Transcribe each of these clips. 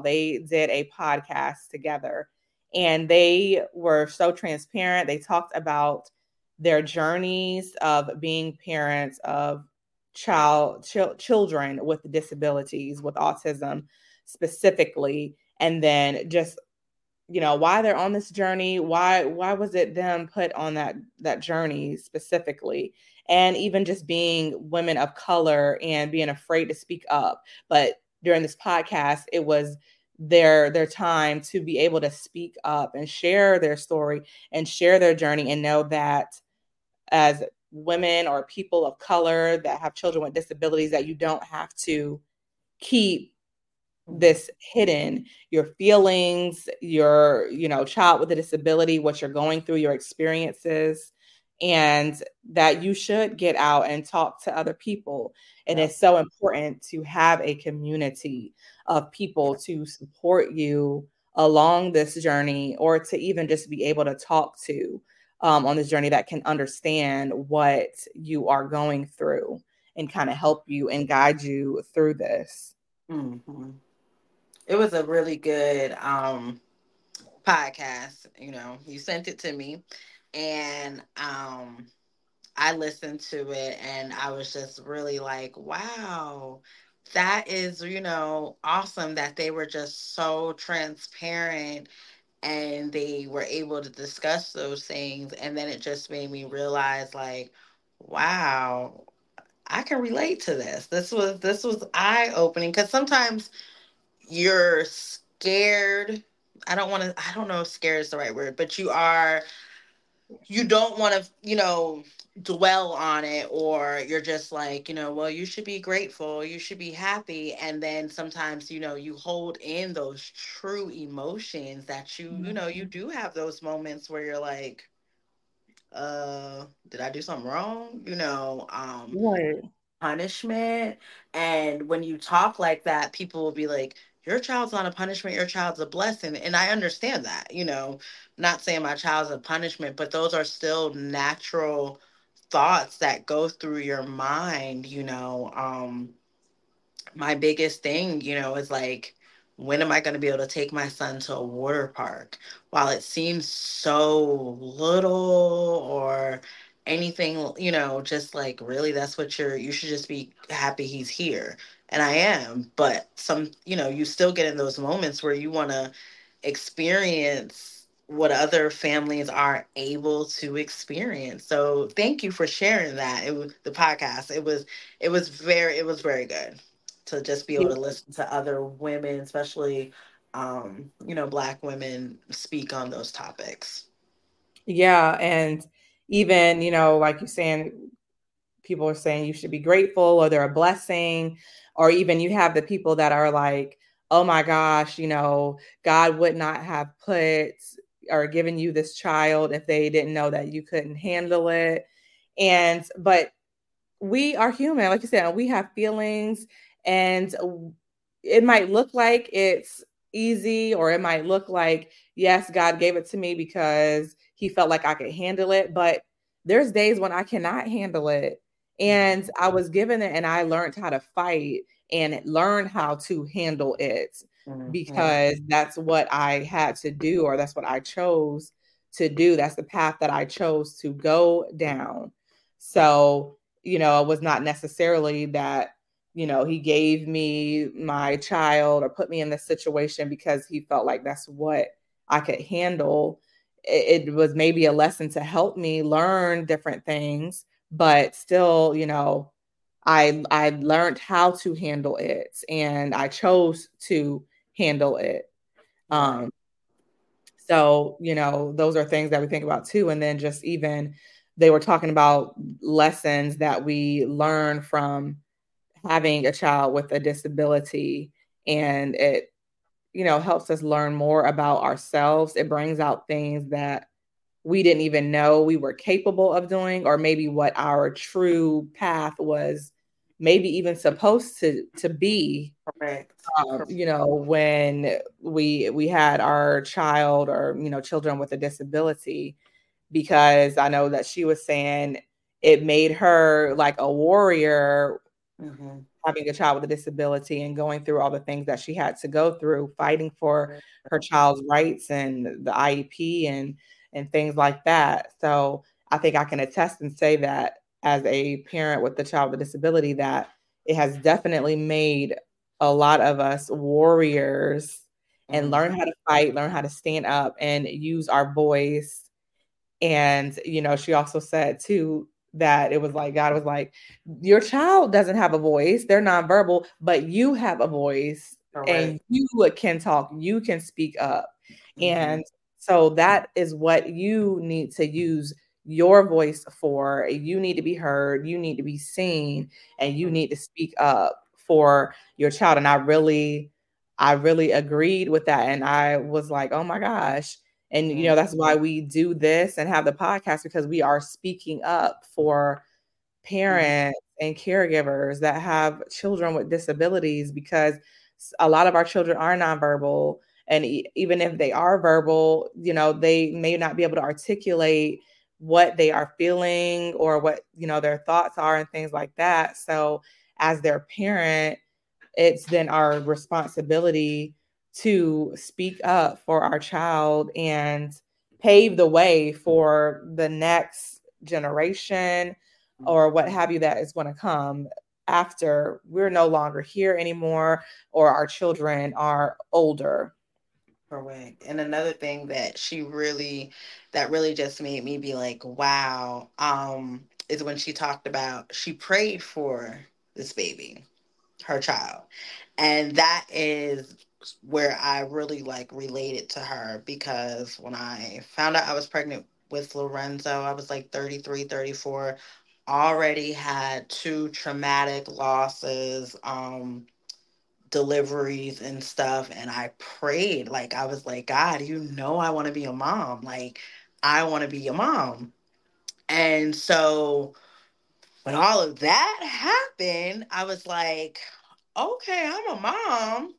They did a podcast together and they were so transparent. They talked about their journeys of being parents of child ch- children with disabilities with autism specifically and then just you know why they're on this journey why why was it them put on that that journey specifically and even just being women of color and being afraid to speak up but during this podcast it was their their time to be able to speak up and share their story and share their journey and know that as women or people of color that have children with disabilities that you don't have to keep this hidden. Your feelings your you know child with a disability what you're going through your experiences and that you should get out and talk to other people. And yeah. it's so important to have a community of people to support you along this journey or to even just be able to talk to um, on this journey that can understand what you are going through and kind of help you and guide you through this. Mm-hmm. It was a really good um podcast you know you sent it to me and um i listened to it and i was just really like wow that is you know awesome that they were just so transparent and they were able to discuss those things and then it just made me realize like wow i can relate to this this was this was eye opening because sometimes you're scared. I don't want to, I don't know if scared is the right word, but you are, you don't want to, you know, dwell on it or you're just like, you know, well, you should be grateful, you should be happy. And then sometimes, you know, you hold in those true emotions that you, you know, you do have those moments where you're like, uh, did I do something wrong? You know, um, right. punishment. And when you talk like that, people will be like, your child's not a punishment, your child's a blessing. And I understand that, you know, not saying my child's a punishment, but those are still natural thoughts that go through your mind, you know. Um, my biggest thing, you know, is like, when am I going to be able to take my son to a water park? While it seems so little or anything, you know, just like really that's what you're, you should just be happy he's here and I am, but some, you know, you still get in those moments where you want to experience what other families are able to experience. So thank you for sharing that. It was the podcast. It was it was very it was very good to just be able to listen to other women, especially um, you know, black women speak on those topics. Yeah, and even, you know, like you're saying, people are saying you should be grateful or they're a blessing or even you have the people that are like oh my gosh you know god would not have put or given you this child if they didn't know that you couldn't handle it. And but we are human like you said we have feelings and it might look like it's easy or it might look like yes god gave it to me because he felt like i could handle it but there's days when i cannot handle it and I was given it and I learned how to fight and learn how to handle it mm-hmm. because that's what I had to do or that's what I chose to do. That's the path that I chose to go down. So, you know, it was not necessarily that, you know, he gave me my child or put me in this situation because he felt like that's what I could handle. It, it was maybe a lesson to help me learn different things but still, you know, I I learned how to handle it and I chose to handle it. Um so, you know, those are things that we think about too. And then just even they were talking about lessons that we learn from having a child with a disability and it you know helps us learn more about ourselves it brings out things that we didn't even know we were capable of doing or maybe what our true path was maybe even supposed to to be correct um, you know when we we had our child or you know children with a disability because i know that she was saying it made her like a warrior mm-hmm. having a child with a disability and going through all the things that she had to go through, fighting for her child's rights and the IEP and and things like that. So I think I can attest and say that as a parent with a child with a disability, that it has definitely made a lot of us warriors and mm-hmm. learn how to fight, learn how to stand up and use our voice. And, you know, she also said too that it was like God was like, Your child doesn't have a voice, they're nonverbal, but you have a voice and you can talk, you can speak up. Mm-hmm. And so that is what you need to use your voice for. You need to be heard, you need to be seen, and you need to speak up for your child. And I really, I really agreed with that. And I was like, oh my gosh. And you know, mm-hmm. that's why we do this and have the podcast because we are speaking up for parents and caregivers that have children with disabilities because a lot of our children are nonverbal and even if they are verbal you know they may not be able to articulate what they are feeling or what you know their thoughts are and things like that. So as their parent it's then our responsibility to speak up for our child and pave the way for the next generation or what have you that is going to come after. We're no longer here anymore or our children are older Correct. And another thing that she really that really just made me be like, wow, um, is when she talked about she prayed for this baby, her child. And that is where I really like related to her because when I found out I was pregnant with Lorenzo, I was like 33, 34, already had two traumatic losses. Um, deliveries and stuff and I prayed like I was like God you know I want to be a mom like I want to be a mom. And so when all of that happened I was like okay I'm a mom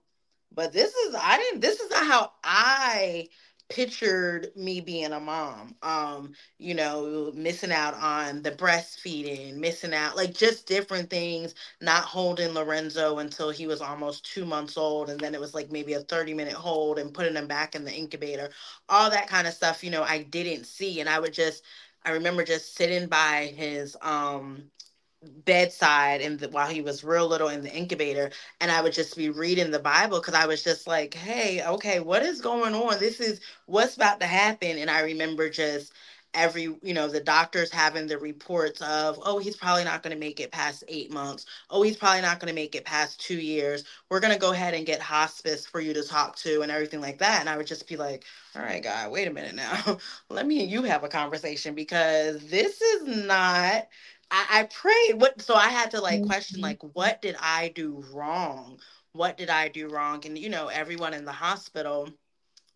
but this is I didn't this is not how I pictured me being a mom um you know missing out on the breastfeeding missing out like just different things not holding lorenzo until he was almost two months old and then it was like maybe a 30 minute hold and putting him back in the incubator. All that kind of stuff you know i didn't see and i would just i remember just sitting by his um bedside and while he was real little in the incubator and i would just be reading the bible because i was just like hey okay what is going on? This is what's about to happen. And i remember just every you know the doctors having the reports of oh he's probably not going to make it past eight months. Oh he's probably not going to make it past two years. We're going to go ahead and get hospice for you to talk to and everything like that. And i would just be like all right guy wait a minute now. Let me and you have a conversation because this is not I, I prayed what so I had to like mm-hmm. question like what did I do wrong? What did I do wrong? And you know, everyone in the hospital,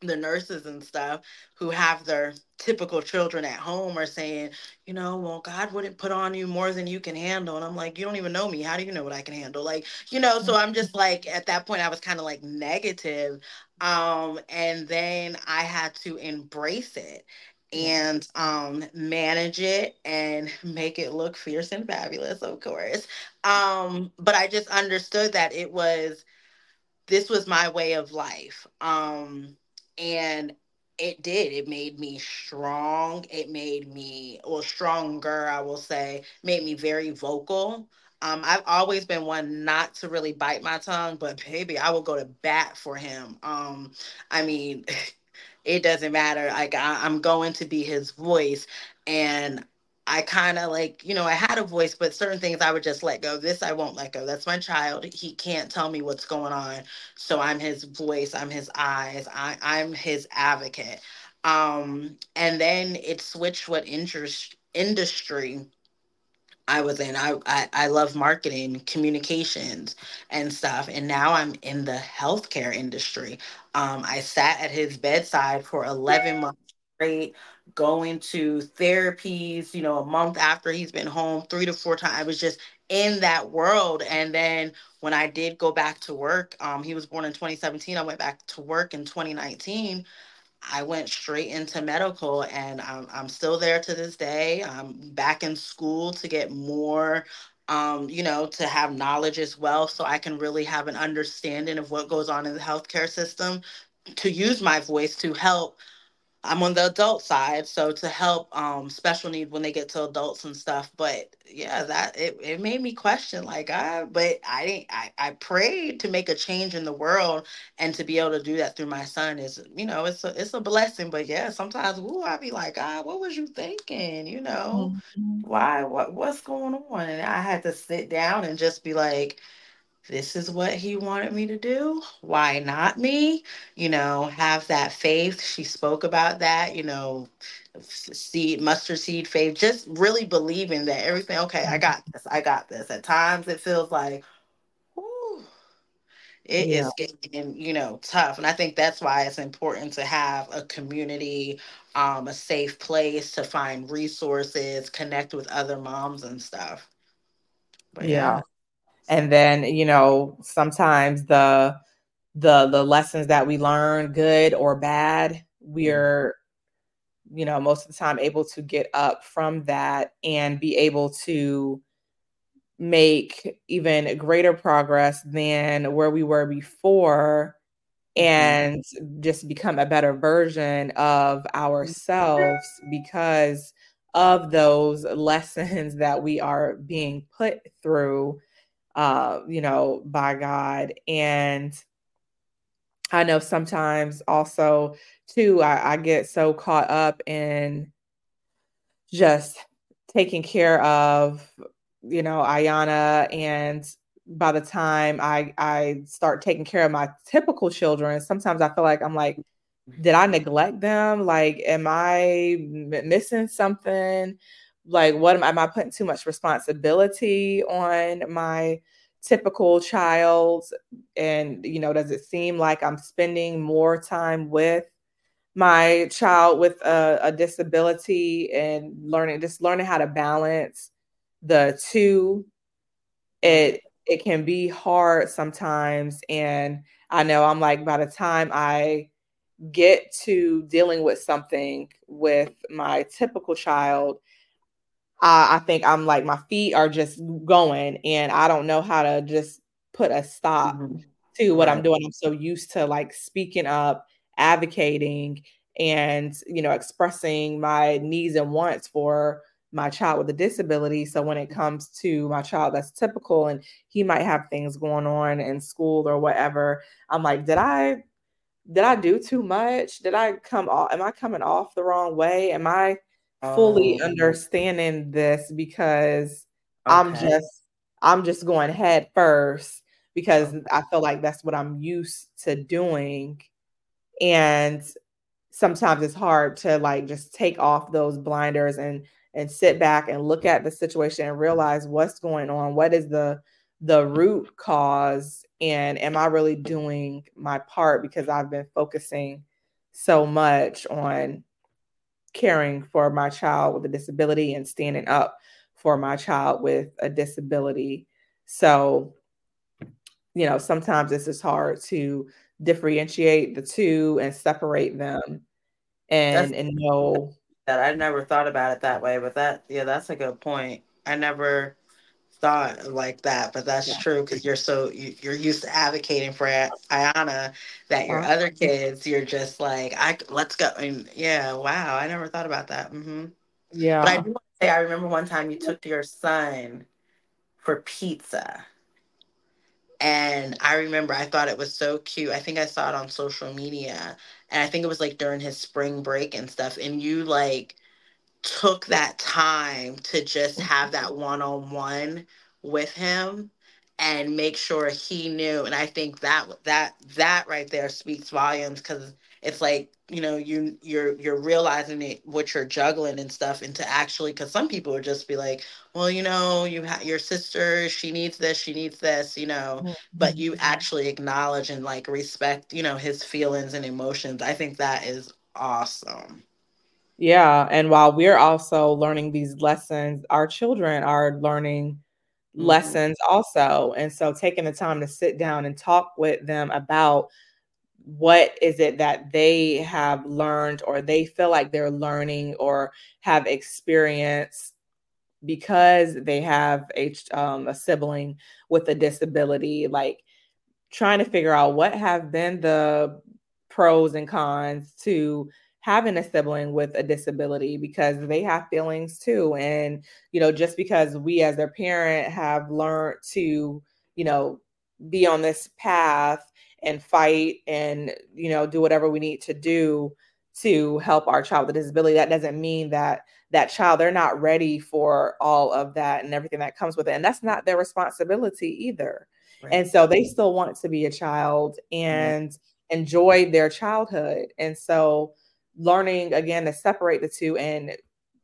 the nurses and stuff who have their typical children at home are saying, you know, well, God wouldn't put on you more than you can handle. And I'm like, you don't even know me. How do you know what I can handle? Like, you know, so I'm just like, at that point, I was kind of like negative. Um, and then I had to embrace it and um, manage it and make it look fierce and fabulous, of course. Um, but I just understood that it was this was my way of life. Um, and it did. It made me strong. It made me, well, stronger, I will say, made me very vocal. Um, I've always been one not to really bite my tongue, but baby, I will go to bat for him. Um, I mean, it doesn't matter. Like I, I'm going to be his voice. And I kind of like, you know, I had a voice, but certain things I would just let go. This I won't let go. That's my child. He can't tell me what's going on. So I'm his voice. I'm his eyes. I, I'm his advocate. Um, and then it switched what interest industry I was in. I, I, I love marketing, communications, and stuff. And now I'm in the healthcare industry. Um, I sat at his bedside for 11 months straight, going to therapies, you know, a month after he's been home, three to four times. I was just in that world. And then when I did go back to work, um, he was born in 2017. I went back to work in 2019. I went straight into medical and I'm, I'm still there to this day. I'm back in school to get more um, you know, to have knowledge as well, so I can really have an understanding of what goes on in the healthcare system, to use my voice to help I'm on the adult side, so to help um special needs when they get to adults and stuff. But yeah, that it, it made me question like I but I didn't I, I prayed to make a change in the world and to be able to do that through my son is you know it's a it's a blessing. But yeah, sometimes ooh, I'd be like, God, what was you thinking? You know, mm-hmm. why what what's going on? And I had to sit down and just be like, this is what he wanted me to do. Why not me? You know, have that faith. She spoke about that, you know, seed, mustard seed faith, just really believing that everything, okay, I got this, I got this. At times it feels like, whew, it yeah. is getting, you know, tough. And I think that's why it's important to have a community, um, a safe place to find resources, connect with other moms and stuff. But yeah. yeah and then you know sometimes the the the lessons that we learn good or bad we're you know most of the time able to get up from that and be able to make even greater progress than where we were before and just become a better version of ourselves because of those lessons that we are being put through uh, you know, by God. And I know sometimes also too, I, I get so caught up in just taking care of, you know, Ayana and by the time I I start taking care of my typical children, sometimes I feel like I'm like, did I neglect them? Like, am I missing something? Like what am I, am I putting too much responsibility on my typical child? And you know does it seem like i'm spending more time with my child with a, a disability and learning just learning how to balance the two? It it can be hard sometimes and i know i'm like by the time i get to dealing with something with my typical child I think I'm like my feet are just going, and I don't know how to just put a stop mm-hmm. to what right. I'm doing. I'm so used to like speaking up, advocating, and you know, expressing my needs and wants for my child with a disability. So when it comes to my child that's typical and he might have things going on in school or whatever, I'm like, did I did I do too much? Did I come off am I coming off the wrong way? Am I fully oh. understanding this because okay. I'm just I'm just going head first because okay. I feel like that's what I'm used to doing. And sometimes it's hard to like just take off those blinders and and sit back and look at the situation and realize what's going on. What is the the root cause and am I really doing my part because I've been focusing so much on caring for my child with a disability and standing up for my child with a disability. So, you know, sometimes it's just hard to differentiate the two and separate them and that's, and know that I never thought about it that way, but that yeah, that's a good point. I never thought like that, but that's yeah. true because you're so you, are used to advocating for Ayana that your uh-huh. other kids, you're just like, I let's go. And yeah, wow, I never thought about that. Mm-hmm. Yeah, but I do want to say, I remember one time you took your son for pizza. And I remember I thought it was so cute. I think I saw it on social media. And I think it was like during his spring break and stuff. And you like took that time to just have that one on one with him and make sure he knew and i think that that that right there speaks volumes because it's like you know you you're you're realizing it what you're juggling and stuff and to actually because some people would just be like well you know you have your sister she needs this she needs this you know mm-hmm. but you actually acknowledge and like respect you know his feelings and emotions. I think that is awesome yeah. And while we're also learning these lessons, our children are learning mm-hmm. lessons also. And so taking the time to sit down and talk with them about what is it that they have learned or they feel like they're learning or have experienced because they have a, um, a sibling with a disability, like trying to figure out what have been the pros and cons to having a sibling with a disability because they have feelings too. And you know just because we as their parent have learned to you know be on this path and fight and you know do whatever we need to do to help our child with a disability that doesn't mean that that child they're not ready for all of that and everything that comes with it. And that's not their responsibility either. Right. and so they still want to be a child and enjoy their childhood. And so learning again to separate the two and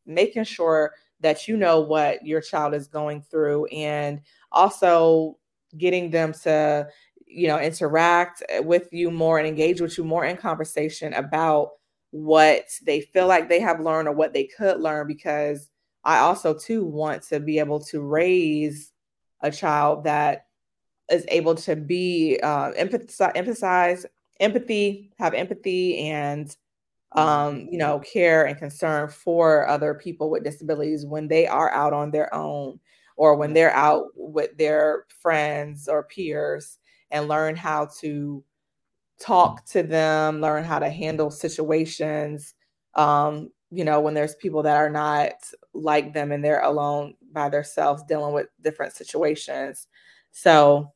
making sure that you know what your child is going through and also getting them to you know interact with you more and engage with you more in conversation about what they feel like they have learned or what they could learn because i also too want to be able to raise a child that is able to be uh, empathize, emphasize empathy have empathy and um, you know, care and concern for other people with disabilities when they are out on their own or when they're out with their friends or peers and learn how to talk to them, learn how to handle situations. Um, you know, when there's people that are not like them and they're alone by themselves dealing with different situations. So,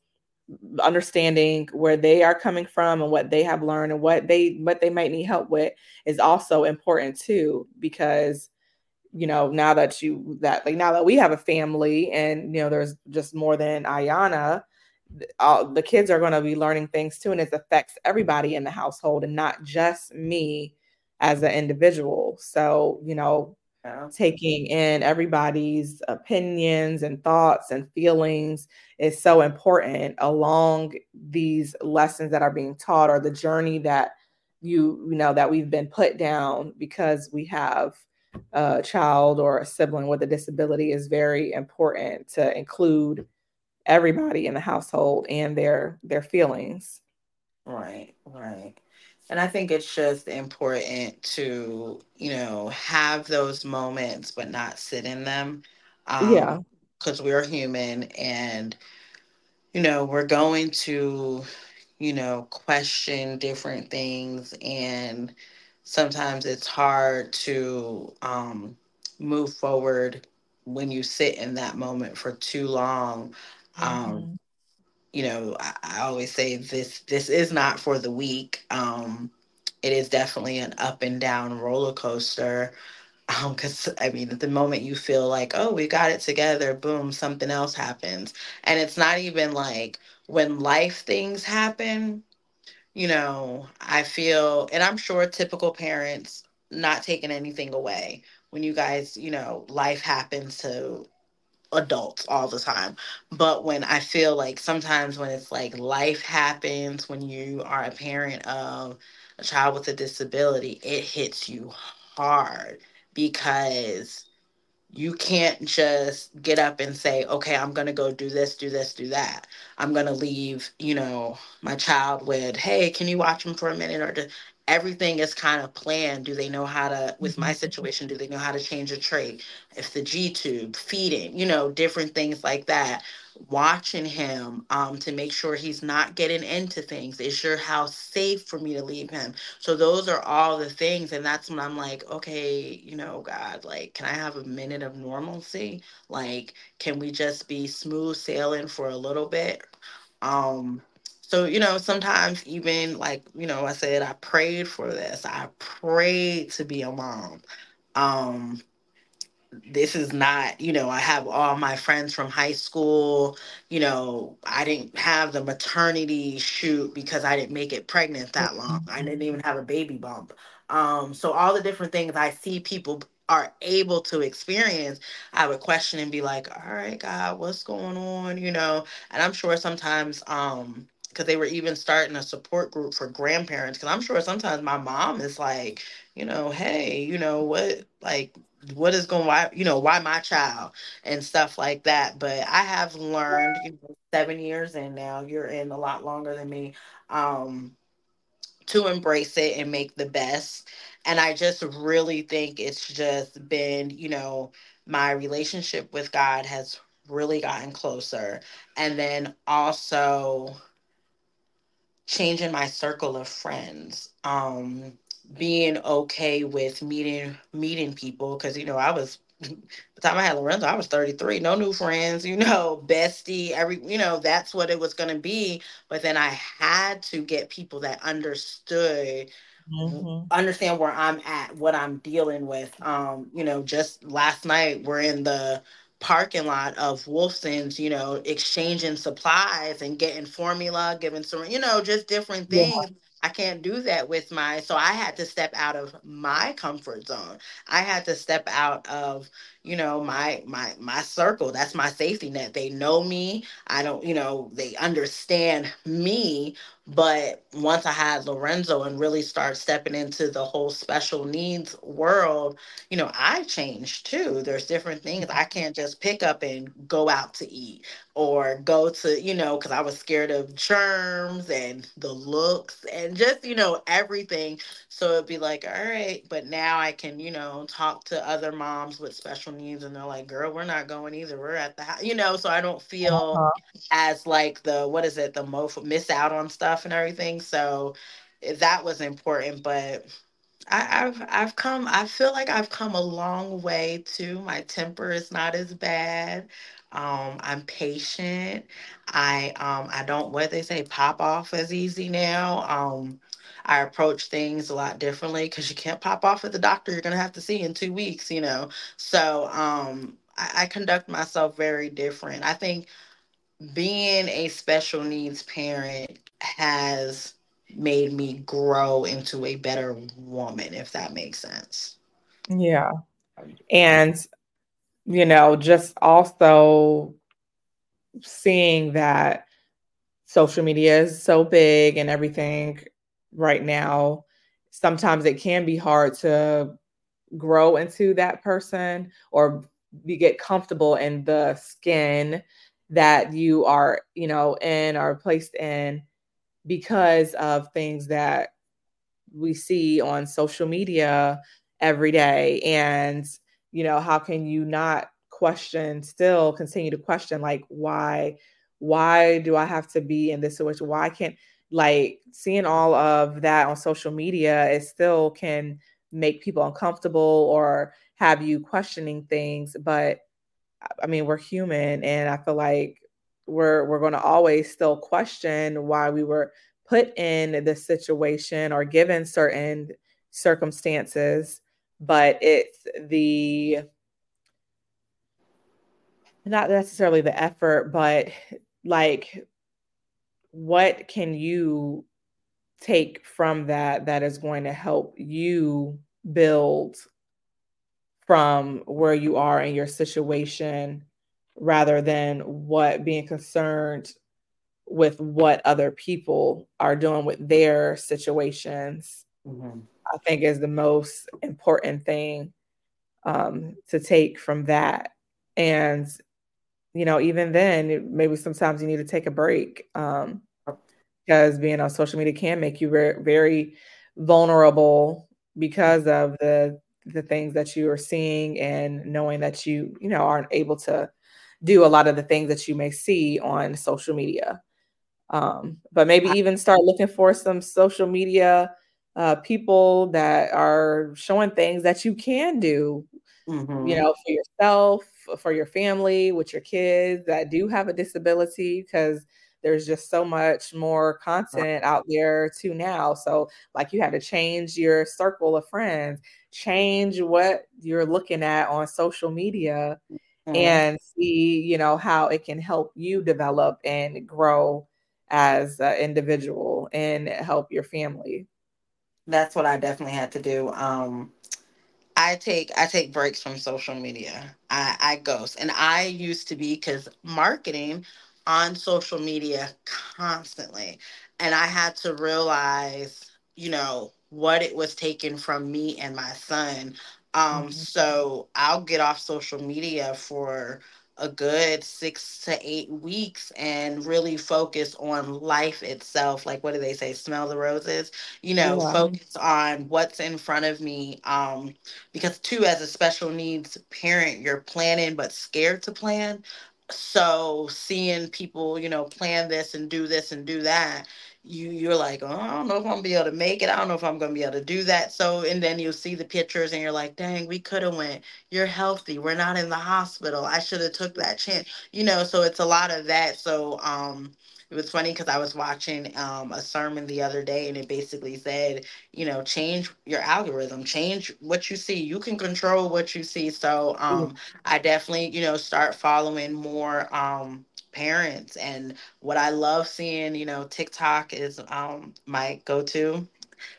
understanding where they are coming from and what they have learned and what they what they might need help with is also important too because you know now that you that like now that we have a family and you know there's just more than Ayana all the kids are going to be learning things too and it affects everybody in the household and not just me as an individual. So you know taking in everybody's opinions and thoughts and feelings is so important along these lessons that are being taught or the journey that you you know that we've been put down because we have a child or a sibling with a disability is very important to include everybody in the household and their their feelings. Right right and I think it's just important to, you know, have those moments but not sit in them. Um, yeah. Because we're human and, you know, we're going to, you know, question different things. And sometimes it's hard to um, move forward when you sit in that moment for too long. Um, mm-hmm you know, I, I, always say this this is not for the weak. Um, it is definitely an up and down roller coaster. Um, because I mean, at the moment you feel like, oh, we got it together, boom, something else happens. And it's not even like when life things happen, you know, I feel, and I'm sure typical parents not taking anything away when you guys, you know, life happens to adults all the time. But when I feel like sometimes when it's like life happens, when you are a parent of a child with a disability, it hits you hard because you can't just get up and say, okay, I'm going to go do this, do this, do that. I'm going to leave, you know, my child with, hey, can you watch him for a minute? Or to, everything is kind of planned. Do they know how to, with my mm-hmm. situation, do they know how to change a tray? If the G tube, feeding, you know, different things like that. Watching him um, to make sure he's not getting into things. Is your house safe for me to leave him? So those are all the things. And that's when I'm like, okay, you know, God, like, can I have a minute of normalcy? Like, can we just be smooth sailing for a little bit? Um, so, you know, sometimes even like, you know, I said I prayed for this. I prayed to be a mom. Um this is not, you know, I have all my friends from high school, you know, I didn't have the maternity shoot because I didn't make it pregnant that long. I didn't even have a baby bump. Um so all the different things I see people are able to experience, I would question and be like, all right, God, what's going on? You know, and I'm sure sometimes um because they were even starting a support group for grandparents. Because I'm sure sometimes my mom is like, you know, hey, you know what, like, what is going, why, you know, why my child and stuff like that. But I have learned, you know, seven years in now, you're in a lot longer than me, um, to embrace it and make the best and I just really think it's just been, you know, my relationship with God has really gotten closer. And then also changing my circle of friends. Um being okay with meeting meeting people because you know I was the time I had Lorenzo, I was 33, no new friends, you know, bestie, every, you know, that's what it was going to be. But then I had to get people that understood mm-hmm. understand where I'm at, what I'm dealing with. Um, you know, just last night we're in the parking lot of Wolfson's, you know, exchanging supplies and getting formula, giving some, you know, just different things. Yeah. I can't do that with my, so I had to step out of my comfort zone. I had to step out of, you know, my my my circle. That's my safety net. They know me. I don't, you know, they understand me, but once I had Lorenzo and really start stepping into the whole special needs world, you know, I changed too. There's different things I mm-hmm. can't just pick up and go out to eat or go to, you know, because I was scared of germs and the looks and just, you know, everything. So it'd be like, all right, but now I can, you know, talk to other moms with special and they're like, girl, we're not going either. We're at the house, you know, so I don't feel uh-huh. as like the, what is it, the most miss out on stuff and everything. So eh, that was important. But I, have I've come, I feel like I've come a long way too. My temper is not as bad. Um, I'm patient. I um I don't what they say pop off as easy now. Um I approach things a lot differently because you can't pop off at the doctor you're gonna have to see in two weeks, you know. So um, I, I conduct myself very different. I think being a special needs parent has made me grow into a better woman, if that makes sense. Yeah. And, you know, just also seeing that social media is so big and everything right now, sometimes it can be hard to grow into that person or you get comfortable in the skin that you are, you know, in or placed in because of things that we see on social media every day. And, you know, how can you not question, still continue to question, like, why, why do I have to be in this situation? Why can't, like seeing all of that on social media it still can make people uncomfortable or have you questioning things but i mean we're human and i feel like we're we're going to always still question why we were put in this situation or given certain circumstances but it's the not necessarily the effort but like what can you take from that that is going to help you build from where you are in your situation rather than what being concerned with what other people are doing with their situations? Mm-hmm. i think is the most important thing um, to take from that. And you know even then maybe sometimes you need to take a break. Um, because being on social media can make you very, very vulnerable because of the the things that you are seeing and knowing that you you know aren't able to do a lot of the things that you may see on social media um, but maybe even start looking for some social media uh, people that are showing things that you can do mm-hmm. you know for yourself for your family with your kids that do have a disability because there's just so much more content out there too now. So, like, you had to change your circle of friends, change what you're looking at on social media, mm-hmm. and see, you know, how it can help you develop and grow as an individual and help your family. That's what I definitely had to do. Um, I take I take breaks from social media. I, I ghost, and I used to be because marketing on social media constantly. And I had to realize, you know, what it was taking from me and my son. Um, mm-hmm. so I'll get off social media for a good six to eight weeks and really focus on life itself. Like, what do they say? Smell the roses. You know, yeah. focus on what's in front of me. Um, because too, as a special needs parent, you're planning but scared to plan. So seeing people, you know, plan this and do this and do that, you you're like, oh, I don't know if I'm gonna be able to make it. I don't know if I'm gonna be able to do that. So and then you see the pictures and you're like, dang, we could have went. You're healthy. We're not in the hospital. I should have took that chance. You know, so it's a lot of that. So um it was funny because I was watching um, a sermon the other day and it basically said, you know, change your algorithm, change what you see. You can control what you see. So um, I definitely, you know, start following more um, parents and what i love seeing you know tiktok is um my go-to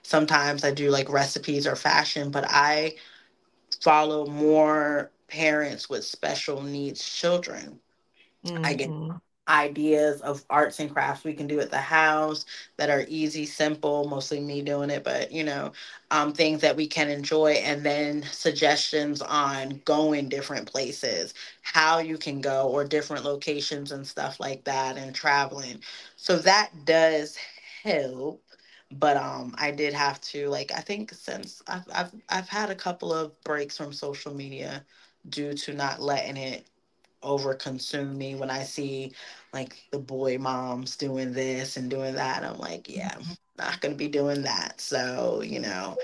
sometimes i do like recipes or fashion but i follow more parents with special needs children mm-hmm. i get mm-hmm ideas of arts and crafts we can do at the house that are easy, simple, mostly me doing it, but you know, um, things that we can enjoy, and then suggestions on going different places, how you can go, or different locations and stuff like that, and traveling. So that does help. But um, I did have to like I think since I've I've I've had a couple of breaks from social media due to not letting it over consume me when I see like the boy moms doing this and doing that. I'm like, yeah, I'm not gonna be doing that. So, you know,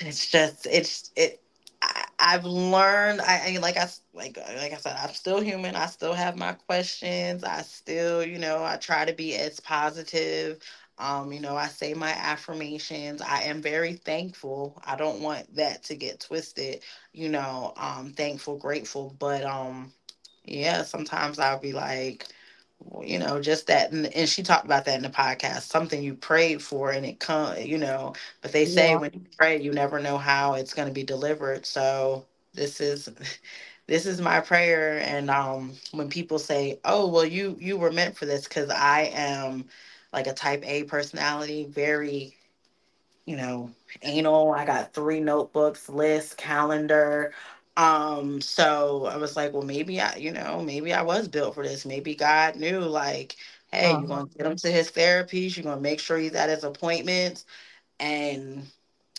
it's just it's it I, have learned I, I like I like like I said, I'm still human. I still have my questions. I still, you know, I try to be as positive. Um, you know, I say my affirmations. I am very thankful. I don't want that to get twisted, you know, um, thankful, grateful, but um yeah, sometimes I'll be like, you know, just that. And, and, she talked about that in the podcast, something you prayed for and it come, you know, but they say yeah. when you pray, you never know how it's going to be delivered. So this is, this is my prayer. And um, when people say, oh, well, you, you were meant for this. Cause I am like a type A personality, very, you know, anal. I got three notebooks, list, calendar, um, so I was like, well, maybe I, you know, maybe I was built for this. Maybe God knew, like, hey, uh-huh. you're gonna get him to his therapies, you're gonna make sure he's at his appointments. And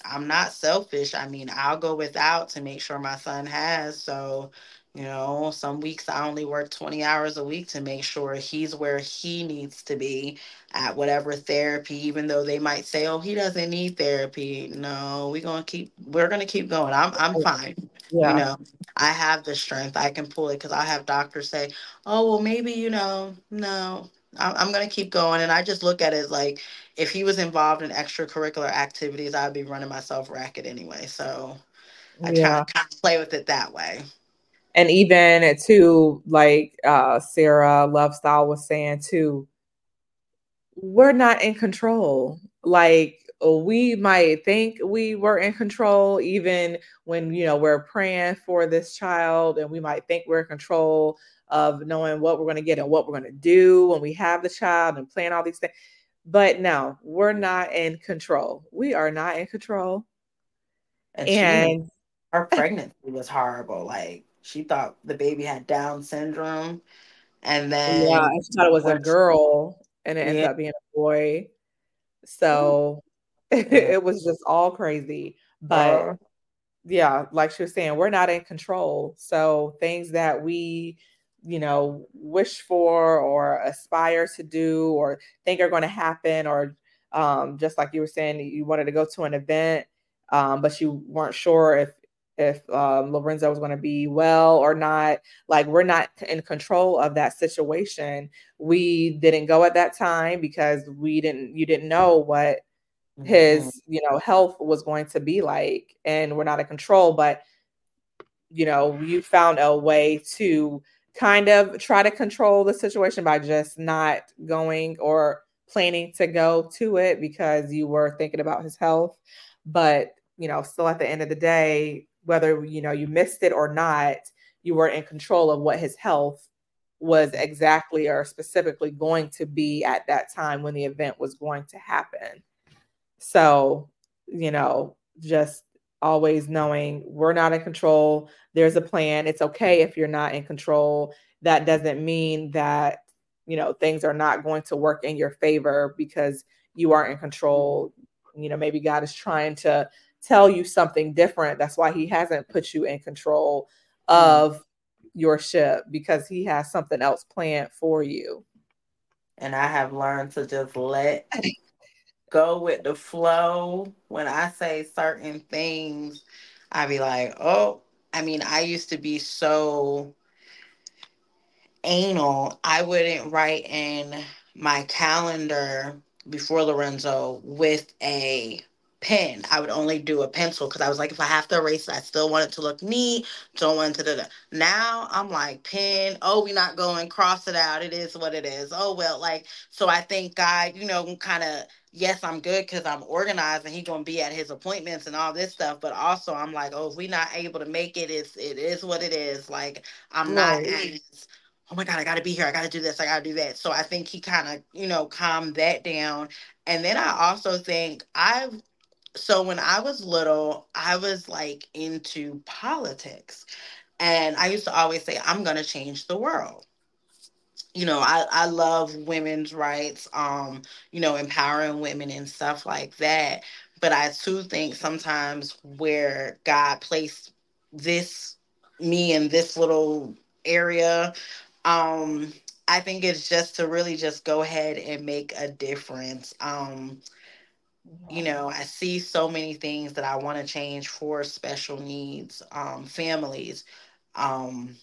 I'm not selfish. I mean, I'll go without to make sure my son has. So, you know, some weeks I only work 20 hours a week to make sure he's where he needs to be at whatever therapy, even though they might say, oh, he doesn't need therapy. No, we're gonna keep we're gonna keep going. I'm I'm fine. Yeah. You know, I have the strength. I can pull it because I have doctors say, oh, well, maybe, you know, no, I'm, to keep going. And I just look at it like if he was involved in extracurricular activities, I'd be running myself racket anyway. So I yeah. try to kind of play with it that way. And even too, like uh, Sarah Lovestyle was saying too, we're not in control. Like we might think we were in control even when you know we're praying for this child and we might think we're in control of knowing what we're going to get and what we're going to do when we have the child and plan all these things but no we're not in control. We are not in control. And, and she, her pregnancy was horrible like she thought the baby had down syndrome and then yeah she thought it was a girl and it yeah. ended up being a boy so it was just all crazy. But uh, yeah, like she was saying, we're not in control. So things that we, you know, wish for or aspire to do or think are going to happen, or um, just like you were saying, you wanted to go to an event, um, but you weren't sure if if um, Lorenzo was going to be well or not. Like we're not in control of that situation. We didn't go at that time because we didn't. You didn't know what his mm-hmm. you know health was going to be like and we're not in control but you know you found a way to kind of try to control the situation by just not going or planning to go to it because you were thinking about his health but you know still at the end of the day whether you know you missed it or not you were in control of what his health was exactly or specifically going to be at that time when the event was going to happen so, you know, just always knowing we're not in control. There's a plan. It's okay if you're not in control. That doesn't mean that, you know, things are not going to work in your favor because you aren't in control. You know, maybe God is trying to tell you something different. That's why he hasn't put you in control mm. of your ship because he has something else planned for you. And I have learned to just let go with the flow. When I say certain things, I be like, oh, I mean, I used to be so anal. I wouldn't write in my calendar before Lorenzo with a pen. I would only do a pencil because I was like, if I have to erase it, I still want it to look neat. Don't want to. Now I'm like, pen. Oh, we're not going. Cross it out. It is what it is. Oh well, like so. I think God, you know, kind of. Yes, I'm good because I'm organized and he gonna be at his appointments and all this stuff. But also, I'm like, oh, if we not able to make it, it's it is what it is. Like I'm right. not as oh my god i gotta be here i gotta do this i gotta do that so i think he kind of you know calmed that down and then i also think i've so when I was little, I was like into politics. And I used to always say, I'm going to change the world. You know, I, I love women's rights, um, you know, empowering women and stuff like that. But I too think sometimes where God placed this, me in this little area, um, I think it's just to really just go ahead and make a difference. Um, you know i see so many things that i want to change for special needs um, families um,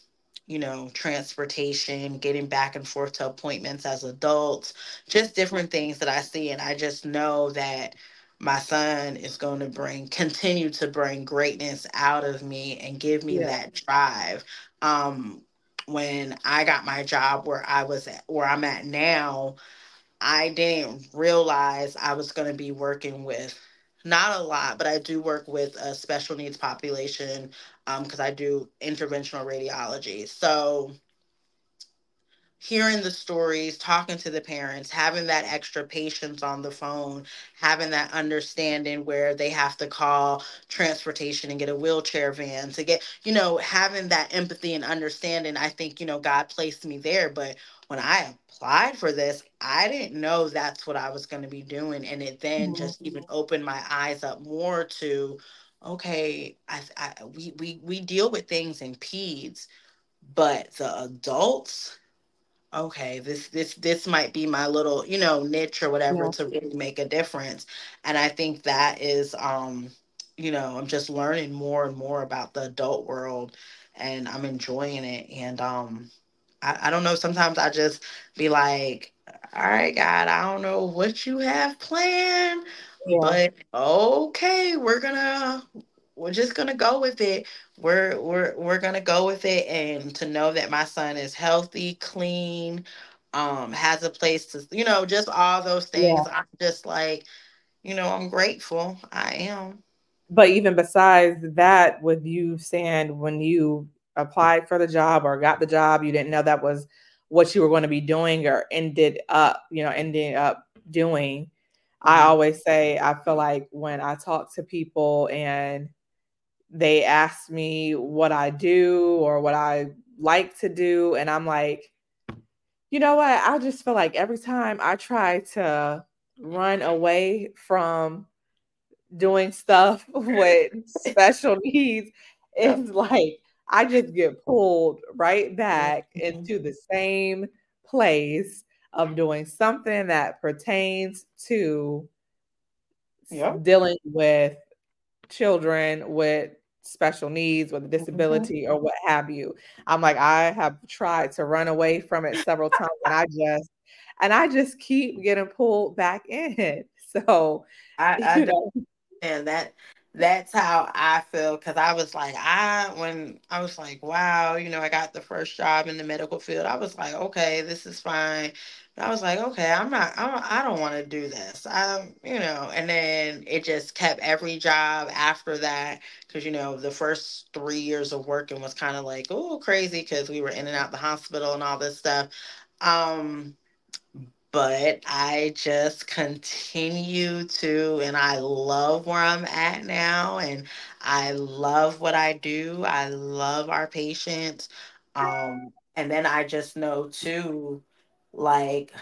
you know transportation getting back and forth to appointments as adults just different things that i see and i just know that my son is going to bring continue to bring greatness out of me and give me yeah. that drive um, when i got my job where i was at where i'm at now I didn't realize I was going to be working with not a lot, but I do work with a special needs population because um, I do interventional radiology. So hearing the stories, talking to the parents, having that extra patience on the phone, having that understanding where they have to call transportation and get a wheelchair van to get, you know, having that empathy and understanding. I think, you know, God placed me there. But when I applied for this, I didn't know that's what I was going to be doing. And it then mm-hmm. just even opened my eyes up more to, okay, I, I we, we, we deal with things in peds, but the adults, okay this this this might be my little you know niche or whatever yeah. to really make a difference and i think that is um you know i'm just learning more and more about the adult world and i'm enjoying it and um i, I don't know sometimes i just be like all right god i don't know what you have planned yeah. but okay we're gonna we're just gonna go with it. We're we're we're gonna go with it, and to know that my son is healthy, clean, um, has a place to, you know, just all those things. Yeah. I'm just like, you know, I'm grateful. I am. But even besides that, with you saying when you applied for the job or got the job, you didn't know that was what you were going to be doing or ended up, you know, ending up doing. I mm-hmm. always say I feel like when I talk to people and they ask me what I do or what I like to do. And I'm like, you know what? I just feel like every time I try to run away from doing stuff with special needs, it's like I just get pulled right back into the same place of doing something that pertains to yep. dealing with children with special needs with a mm-hmm. disability mm-hmm. or what have you. I'm like, I have tried to run away from it several times and I just and I just keep getting pulled back in. So I, I know. and that that's how I feel because I was like, I when I was like, wow, you know, I got the first job in the medical field. I was like, okay, this is fine. I was like, okay, I'm not, I'm, I don't want to do this. I'm, you know, and then it just kept every job after that because, you know, the first three years of working was kind of like, oh, crazy because we were in and out the hospital and all this stuff. Um, but I just continue to, and I love where I'm at now, and I love what I do. I love our patients. Um, and then I just know too, like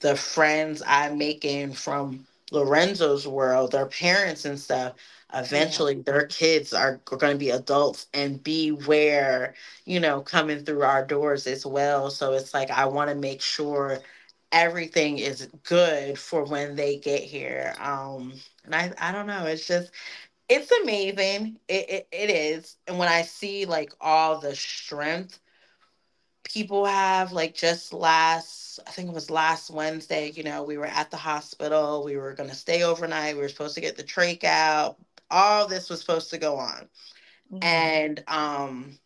the friends I'm making from Lorenzo's world, their parents and stuff, eventually their kids are, are going to be adults and be where, you know, coming through our doors as well. So it's like, I want to make sure everything is good for when they get here. Um, and I, I don't know, it's just, it's amazing. It, it, it is. And when I see like all the strength people have, like just last, I think it was last Wednesday, you know, we were at the hospital. We were going to stay overnight. We were supposed to get the trach out. All this was supposed to go on. Mm-hmm. And um,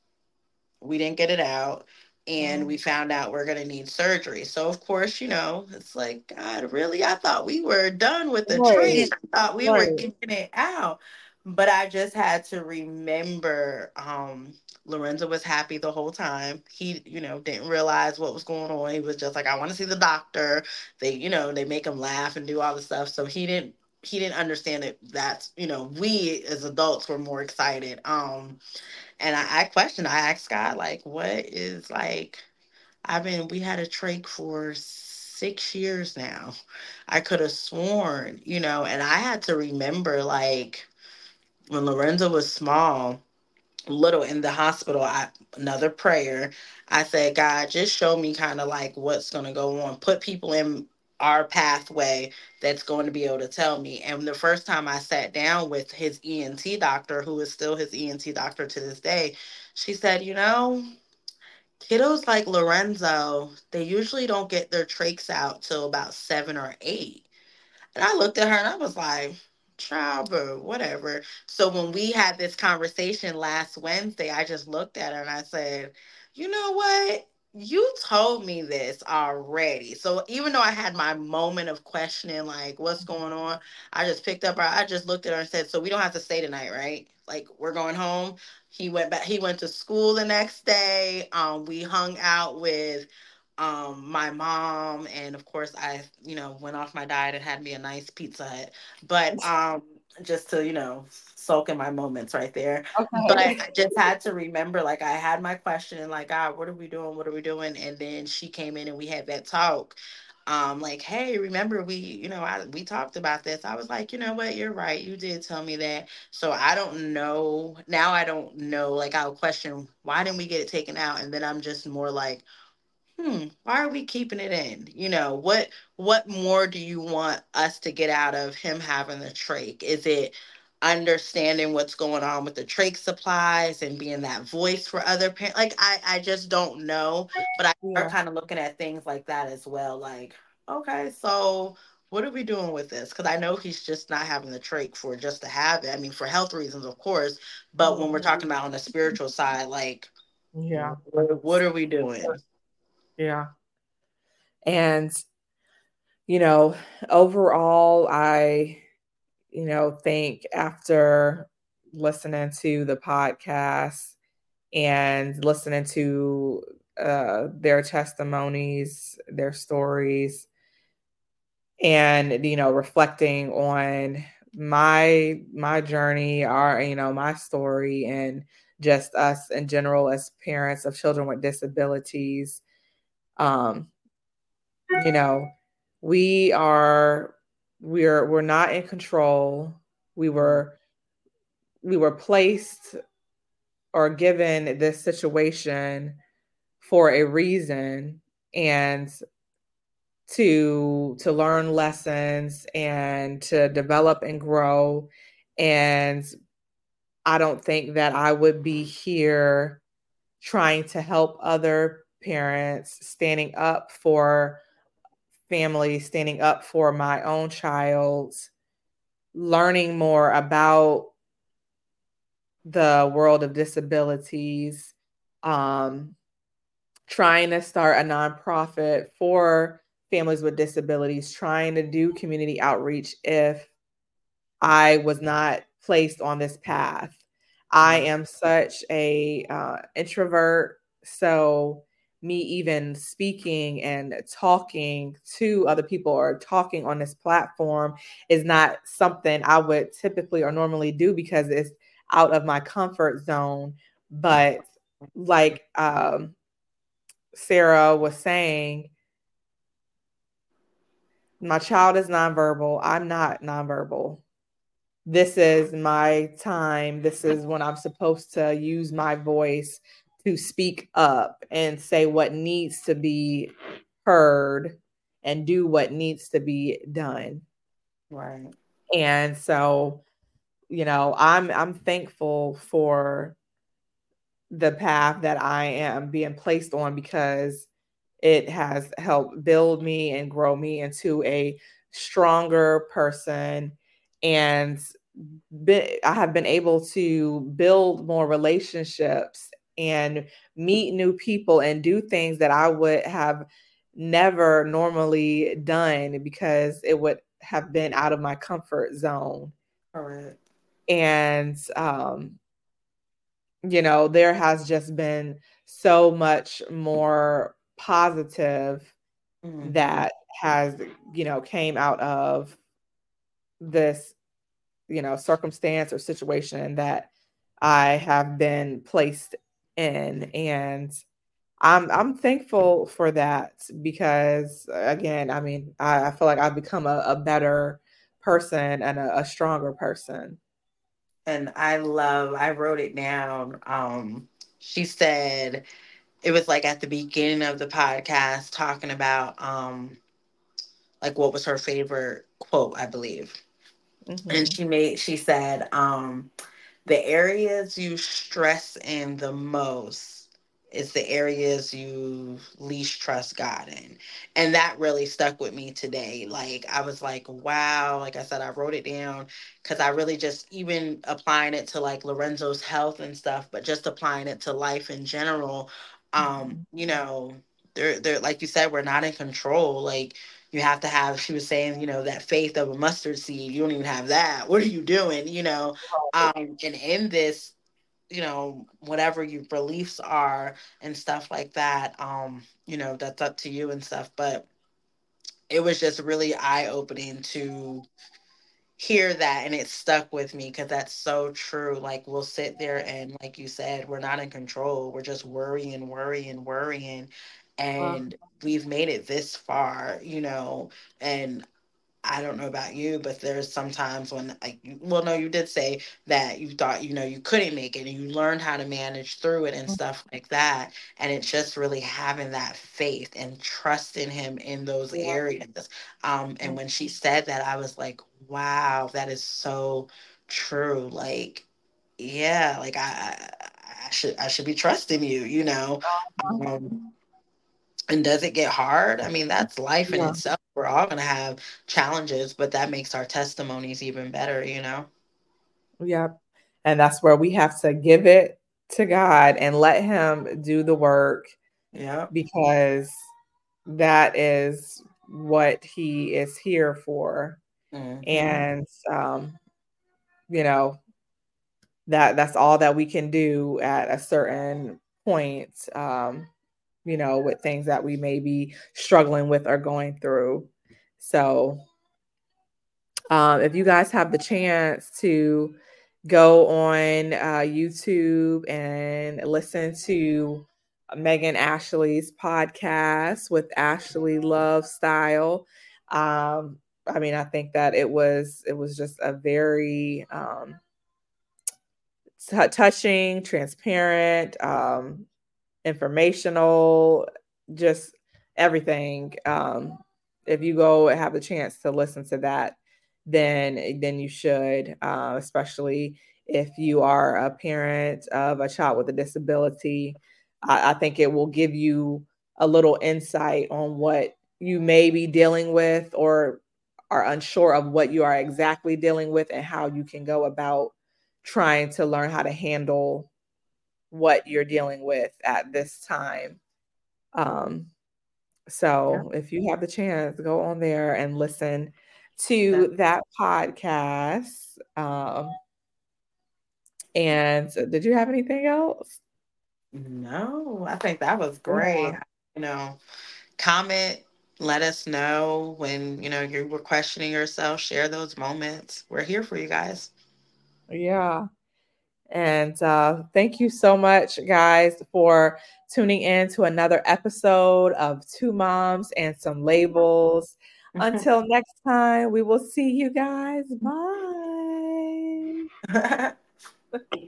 we didn't get it out and we found out we're going to need surgery. So of course, you know, it's like God, really? I thought we were done with the right. I thought we right. were getting it out. But I just had to remember um Lorenzo was happy the whole time. He, you know, didn't realize what was going on. He was just like, I want to see the doctor. They, you know, they make him laugh and do all the stuff. So he didn't he didn't understand it that's you know we as adults were more excited um and I, I questioned, I asked God, like, what is like, I've been, we had a trach for six years now. I could have sworn, you know, and I had to remember, like, when Lorenzo was small, little in the hospital, I another prayer. I said, God, just show me kind of like what's gonna go on. Put people in our pathway that's going to be able to tell me. And the first time I sat down with his ENT doctor, who is still his ENT doctor to this day, she said, You know, kiddos like Lorenzo, they usually don't get their trachs out till about seven or eight. And I looked at her and I was like, Child, whatever. So when we had this conversation last Wednesday, I just looked at her and I said, You know what? You told me this already. So even though I had my moment of questioning, like what's mm-hmm. going on, I just picked up. I just looked at her and said, "So we don't have to stay tonight, right? Like we're going home." He went back. He went to school the next day. Um, we hung out with um my mom, and of course I, you know, went off my diet and had me a nice Pizza Hut. But um, just to you know soak in my moments right there. Okay. But I just had to remember, like, I had my question and, like, God, what are we doing? What are we doing? And then she came in and we had that talk. Um, like, hey, remember we, you know, I we talked about this. I was like, you know what, you're right. You did tell me that. So I don't know. Now I don't know. Like I'll question why didn't we get it taken out? And then I'm just more like, hmm, why are we keeping it in? You know, what what more do you want us to get out of him having the trach? Is it understanding what's going on with the trach supplies and being that voice for other parents? Like I I just don't know, but I yeah. are kind of looking at things like that as well. Like, okay, so what are we doing with this? Because I know he's just not having the trach for just to have it. I mean, for health reasons, of course. But when we're mm-hmm. talking about on the spiritual side, like, yeah, what, what are we doing? Yeah. And, you know, overall, I, you know, think after listening to the podcast and listening to uh, their testimonies, their stories, and you know, reflecting on my my journey, our you know, my story, and just us in general as parents of children with disabilities. Um you know we are we're we're not in control. We mm-hmm. were we were placed or given this situation for a reason and to to learn lessons and to develop and grow. And i don't think that i would be here trying to help other parents, standing up for families, standing up for my own child, learning more about the world of disabilities, um, trying to start a nonprofit for families with disabilities, trying to do community outreach if I was not placed on this path. I am such a uh, introvert, so me even speaking and talking to other people or talking on this platform is not something I would typically or normally do because it's out of my comfort zone. But like um, Sarah was saying, my child is nonverbal. I'm not nonverbal. This is my time. This is when I'm supposed to use my voice to speak up and say what needs to be heard and do what needs to be done. Right. And so, you know, I'm I'm thankful for the path that I am being placed on because it has helped build me and grow me into a stronger person and be, I have been able to build more relationships and meet new people and do things that I would have never normally done because it would have been out of my comfort zone. Right. And um you know, there has just been so much more positive mm-hmm. that has, you know, came out of this, you know, circumstance or situation that I have been placed in and I'm I'm thankful for that because again, I mean, I, I feel like I've become a, a better person and a, a, stronger person. And I love I wrote it down. Um she said it was like at the beginning of the podcast talking about um like what was her favorite quote, I believe. Mm-hmm. And she made she said, um, the areas you stress in the most is the areas you least trust God in. And that really stuck with me today. Like, I was like, wow. Like I said, I wrote it down because I really just, even applying it to like Lorenzo's health and stuff, but just applying it to life in general, um, mm-hmm. you know, they're, they're, like you said, we're not in control. Like, you have to have, she was saying, you know, that faith of a mustard seed. You don't even have that. What are you doing? You know, um, and in this, you know, whatever your beliefs are and stuff like that, um, you know, that's up to you and stuff. But it was just really eye opening to hear that and it stuck with me because that's so true like we'll sit there and like you said we're not in control we're just worrying worrying worrying and wow. we've made it this far, you know, and I don't know about you, but there's sometimes when like well no, you did say that you thought, you know, you couldn't make it and you learned how to manage through it and mm-hmm. stuff like that. And it's just really having that faith and trusting him in those yeah. areas. Um and mm-hmm. when she said that I was like, wow, that is so true. Like, yeah, like I I should I should be trusting you, you know. Uh-huh. Um, and does it get hard? I mean, that's life in yeah. itself. We're all going to have challenges, but that makes our testimonies even better, you know? Yeah. And that's where we have to give it to God and let Him do the work. Yeah. Because that is what He is here for. Mm-hmm. And, um, you know, that that's all that we can do at a certain point. Um, you know, with things that we may be struggling with or going through. So, um, if you guys have the chance to go on uh, YouTube and listen to Megan Ashley's podcast with Ashley Love Style, um, I mean, I think that it was it was just a very um, t- touching, transparent, um, informational, just everything. Um, if you go and have the chance to listen to that, then then you should, uh, especially if you are a parent of a child with a disability. I, I think it will give you a little insight on what you may be dealing with or are unsure of what you are exactly dealing with and how you can go about trying to learn how to handle what you're dealing with at this time. Um, so yeah. if you have the chance, go on there and listen to yeah. that podcast. Um, and did you have anything else? No, I think that was great. Yeah. you know, comment, let us know when, you know, you were questioning yourself, share those moments. We're here for you guys. Yeah. And uh, thank you so much, guys, for tuning in to another episode of Two Moms and Some Labels. Until next time, we will see you guys. Bye.